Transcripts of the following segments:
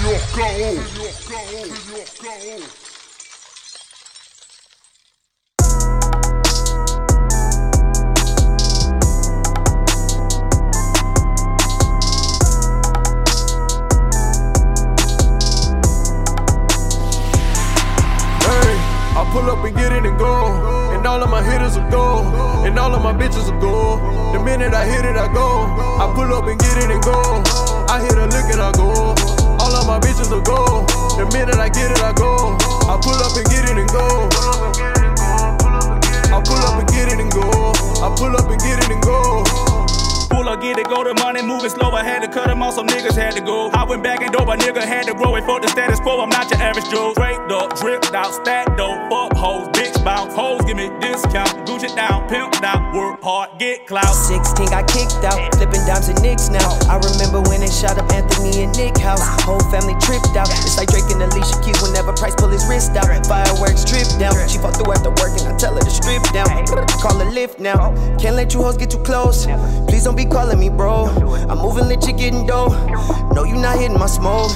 Señor Karo Señor. I pull up and get it and go. And all of my hitters are gold. And all of my bitches are gold. The minute I hit it, I go. I pull up and get it and go. Minute I get it, I go. I pull up and get it and go. I pull up and get it and go. I pull up and get it and go. Pull up, get it, go to money, moving slow. I had to cut them off, some niggas had to go. I went back and dope, a nigga had to grow it for the status quo. I'm not your average Joe. Straight up, dripped out, stacked discount, Gucci down, pimped out, work hard, get clout. 16 got kicked out, flipping dimes and nicks now. I remember when they shot up Anthony and Nick house. Whole family tripped out. It's like Drake and Alicia Keys whenever Price pull his wrist out. Fireworks tripped down. She fucked through after work and I tell her to strip down. Call a Lyft now. Can't let you hoes get too close. Please don't be calling me bro. I'm moving you getting dough. No, you not hitting my smoke.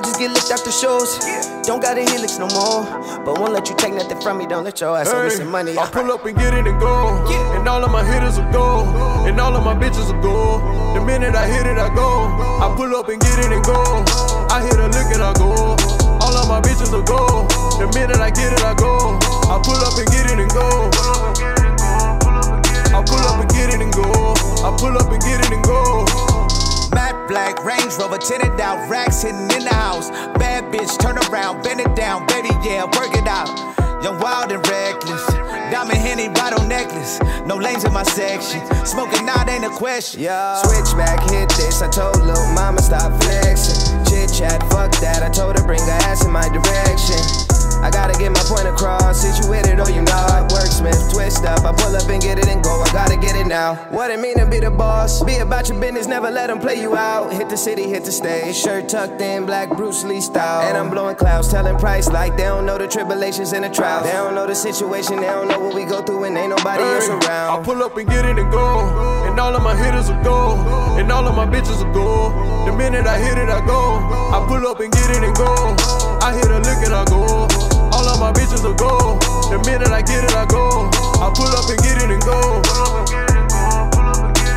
I just get licked after shows. Don't got a helix no more. But won't let you take nothing from me. Don't let your ass me some money. I pull up and get it and go. And all of my hitters are gold. And all of my bitches are gold. The minute I hit it, I go. I pull up and get it and go. I hit a lick and I go. All of my bitches are gold. The minute I get it, I go. I pull up and get it and go. I pull up and get it and go. I pull up and get it and go. Black Range Rover tinted out, racks hidden in the house. Bad bitch, turn around, bend it down, baby, yeah, work it out. Young, wild and reckless. Diamond Henny bottle necklace. No lanes in my section. Smoking out ain't a question. Yeah. Switch back, hit this. I told little mama stop flexing. Chit chat, fuck that. I told her bring her ass in my direction. Up. I pull up and get it and go. I gotta get it now. What it mean to be the boss? Be about your business, never let them play you out. Hit the city, hit the stage. Shirt tucked in, black Bruce Lee style. And I'm blowing clouds, telling price like they don't know the tribulations and the trials. They don't know the situation, they don't know what we go through, and ain't nobody else around. I pull up and get it and go. And all of my hitters are gold. And all of my bitches are gold. The minute I hit it, I go. I pull up and get it and go. I hit a lick and I go. All of my bitches are gold. The minute I get it, I go. I pull up and get it and go.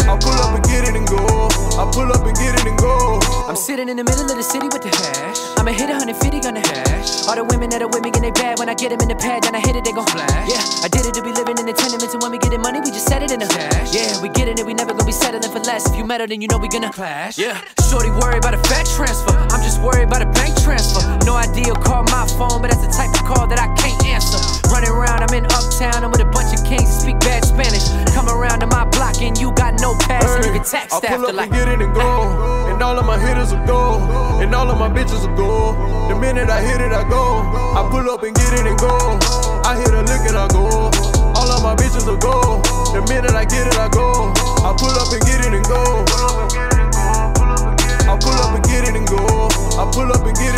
I pull up and get it and go. I pull up and get it and go. I'm sitting in the middle of the city with the hash. I'ma hit a 150 on the hash. All the women that are with me and they bad. When I get them in the pad, then I hit it, they gon' flash. Yeah, I did it to be living in the tenements, and when we getting money, we just set it in the cash. Yeah, we getting it, and we never gonna be settling for less. If you metal, then you know we gonna clash. Yeah, shorty worried about a fat transfer. I'm just worried about a bank transfer. No idea, call my phone, but that's the type of call that I can't answer. Running around, I'm in uptown, I'm with a bunch of kings speak bad Spanish. Come around to my block and you got no pass hey, and you I pull after up like. And get it and go, and all of my hitters will go, and all of my bitches will go. The minute I hit it, I go. I pull up and get it and go. I hit a lick and I go. All of my bitches will go. The minute I get it, I go. I pull up and get it and go. I pull up and get it and go. I pull up and get it and go.